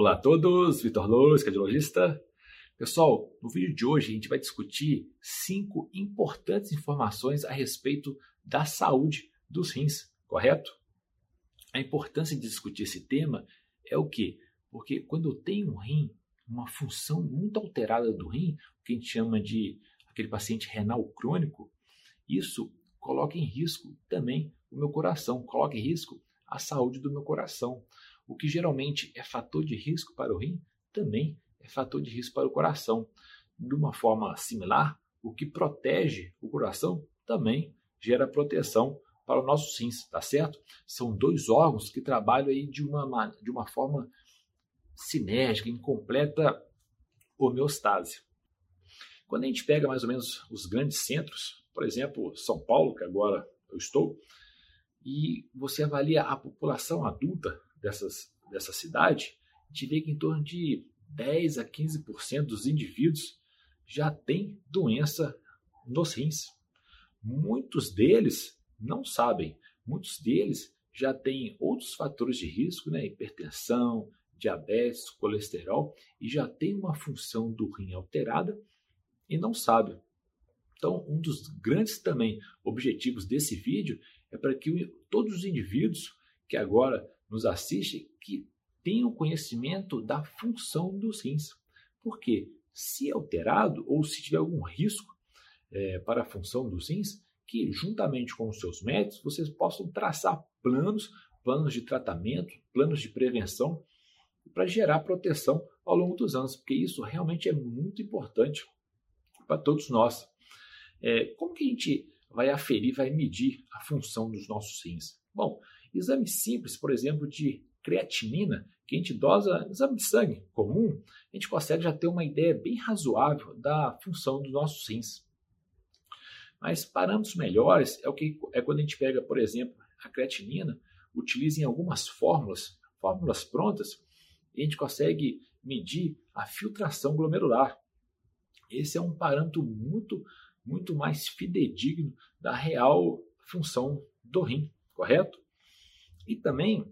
Olá a todos, Vitor Lourdes, cardiologista. Pessoal, no vídeo de hoje a gente vai discutir cinco importantes informações a respeito da saúde dos rins, correto? A importância de discutir esse tema é o quê? Porque quando eu tenho um rim, uma função muito alterada do rim, o que a gente chama de aquele paciente renal crônico, isso coloca em risco também o meu coração, coloca em risco a saúde do meu coração. O que geralmente é fator de risco para o rim, também é fator de risco para o coração. De uma forma similar, o que protege o coração também gera proteção para os nossos rins, tá certo? São dois órgãos que trabalham aí de uma, de uma forma sinérgica, em completa homeostase. Quando a gente pega mais ou menos os grandes centros, por exemplo, São Paulo, que agora eu estou, e você avalia a população adulta dessas, dessa cidade, a gente vê que em torno de 10 a 15% dos indivíduos já têm doença nos rins. Muitos deles não sabem, muitos deles já têm outros fatores de risco, né? hipertensão, diabetes, colesterol, e já tem uma função do rim alterada e não sabe. Então, um dos grandes também objetivos desse vídeo é para que todos os indivíduos que agora nos assistem que tenham conhecimento da função dos rins. Porque se alterado ou se tiver algum risco é, para a função dos rins, que juntamente com os seus médicos vocês possam traçar planos, planos de tratamento, planos de prevenção para gerar proteção ao longo dos anos, porque isso realmente é muito importante para todos nós. É, como que a gente vai aferir, vai medir a função dos nossos rins? Bom, exame simples, por exemplo, de creatinina, que a gente dosa exame de sangue comum, a gente consegue já ter uma ideia bem razoável da função dos nossos rins. Mas parâmetros melhores é o que é quando a gente pega, por exemplo, a creatinina, utiliza em algumas fórmulas, fórmulas prontas, e a gente consegue medir a filtração glomerular. Esse é um parâmetro muito, muito mais fidedigno da real função do rim, correto? E também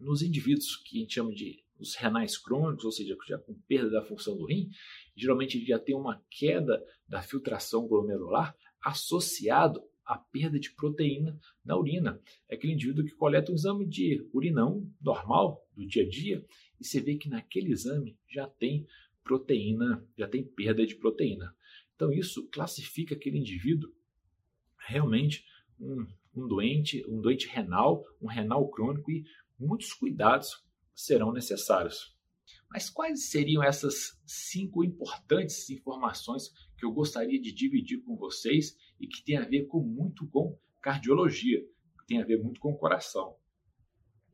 nos indivíduos que a gente chama de os renais crônicos, ou seja, já com perda da função do rim, geralmente já tem uma queda da filtração glomerular associado à perda de proteína na urina. É aquele indivíduo que coleta um exame de urinão normal do dia a dia e você vê que naquele exame já tem proteína, já tem perda de proteína. Então isso classifica aquele indivíduo realmente um, um doente, um doente renal, um renal crônico e muitos cuidados serão necessários. Mas quais seriam essas cinco importantes informações que eu gostaria de dividir com vocês e que tem a ver com muito com cardiologia, que tem a ver muito com o coração?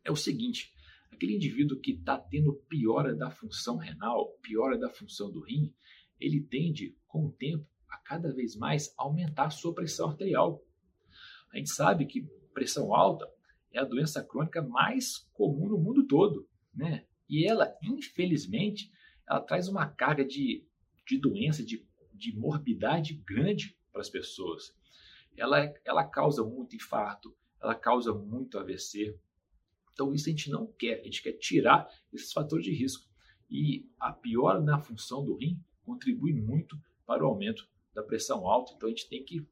É o seguinte: aquele indivíduo que está tendo piora da função renal, piora da função do rim, ele tende, com o tempo, a cada vez mais aumentar a sua pressão arterial. A gente sabe que pressão alta é a doença crônica mais comum no mundo todo, né? E ela, infelizmente, ela traz uma carga de, de doença, de, de morbidade grande para as pessoas. Ela, ela causa muito infarto, ela causa muito AVC. Então, isso a gente não quer, a gente quer tirar esses fatores de risco. E a piora na função do rim contribui muito para o aumento da pressão alta. Então, a gente tem que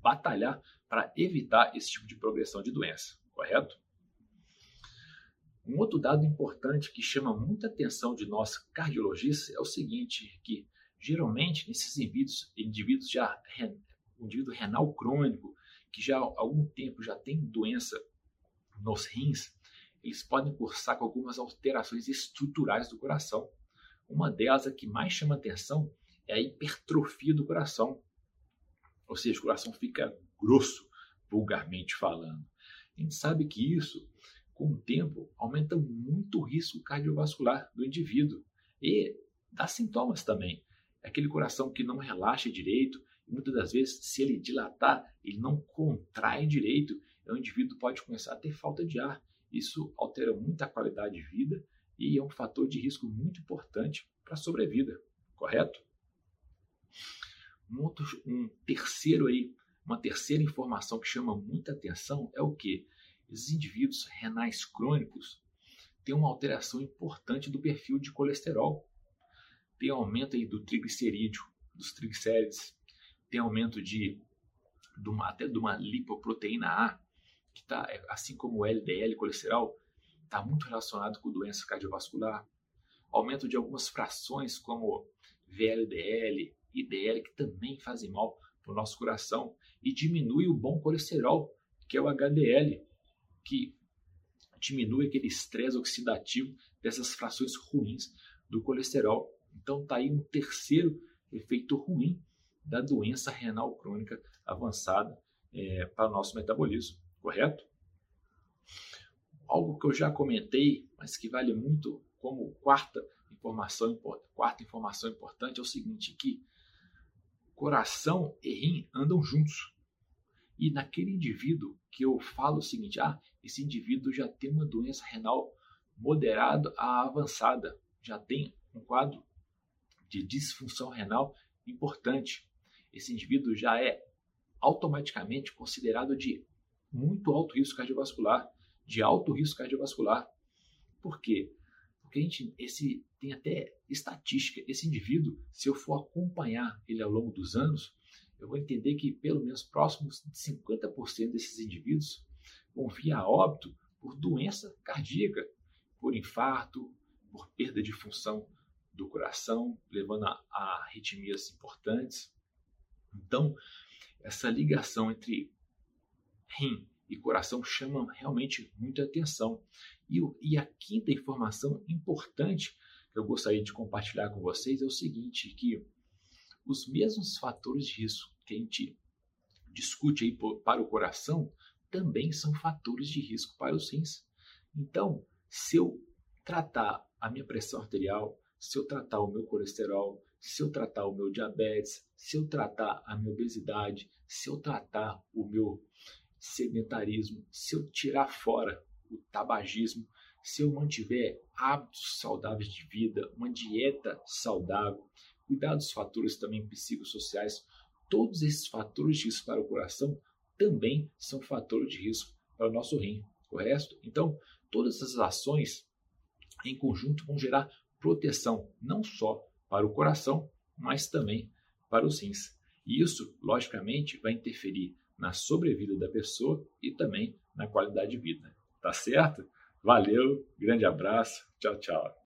batalhar para evitar esse tipo de progressão de doença, correto? Um outro dado importante que chama muita atenção de nós cardiologistas é o seguinte, que geralmente nesses indivíduos, indivíduos já um indivíduo renal crônico, que já há algum tempo já tem doença nos rins, eles podem cursar com algumas alterações estruturais do coração. Uma delas, a que mais chama atenção, é a hipertrofia do coração. Ou seja, o coração fica grosso, vulgarmente falando. A gente sabe que isso, com o tempo, aumenta muito o risco cardiovascular do indivíduo e dá sintomas também. É aquele coração que não relaxa direito, muitas das vezes, se ele dilatar, ele não contrai direito, o indivíduo pode começar a ter falta de ar. Isso altera muito a qualidade de vida e é um fator de risco muito importante para a sobrevida, correto? Um, outro, um terceiro aí, uma terceira informação que chama muita atenção é o que? Esses indivíduos renais crônicos tem uma alteração importante do perfil de colesterol. Tem aumento aí do triglicerídeo, dos triglicérides, tem aumento de, de uma, até de uma lipoproteína A, que está, assim como o LDL, colesterol, está muito relacionado com doença cardiovascular. Aumento de algumas frações como VLDL, IDL, que também fazem mal para o nosso coração. E diminui o bom colesterol, que é o HDL, que diminui aquele estresse oxidativo dessas frações ruins do colesterol. Então está aí um terceiro efeito ruim da doença renal crônica avançada é, para o nosso metabolismo, correto? Algo que eu já comentei, mas que vale muito como quarta informação, quarta informação importante é o seguinte, que coração e rim andam juntos. E naquele indivíduo que eu falo o seguinte, ah, esse indivíduo já tem uma doença renal moderada a avançada, já tem um quadro de disfunção renal importante. Esse indivíduo já é automaticamente considerado de muito alto risco cardiovascular, de alto risco cardiovascular. Por quê? Porque a gente, esse tem até estatística. Esse indivíduo, se eu for acompanhar ele ao longo dos anos, eu vou entender que pelo menos próximos de 50% desses indivíduos vão vir a óbito por doença cardíaca, por infarto, por perda de função do coração, levando a, a arritmias importantes. Então, essa ligação entre rim e coração chama realmente muita atenção. E, e a quinta informação importante que eu gostaria de compartilhar com vocês é o seguinte, que os mesmos fatores de risco que a gente discute aí para o coração também são fatores de risco para os rins. Então, se eu tratar a minha pressão arterial, se eu tratar o meu colesterol, se eu tratar o meu diabetes, se eu tratar a minha obesidade, se eu tratar o meu sedentarismo, se eu tirar fora o tabagismo, se eu mantiver hábitos saudáveis de vida, uma dieta saudável, cuidar dos fatores também psicossociais, todos esses fatores de risco para o coração também são fatores de risco para o nosso rim, correto? Então, todas essas ações em conjunto vão gerar proteção não só para o coração, mas também para os rins. E isso, logicamente, vai interferir na sobrevida da pessoa e também na qualidade de vida. Tá certo? Valeu, grande abraço, tchau, tchau.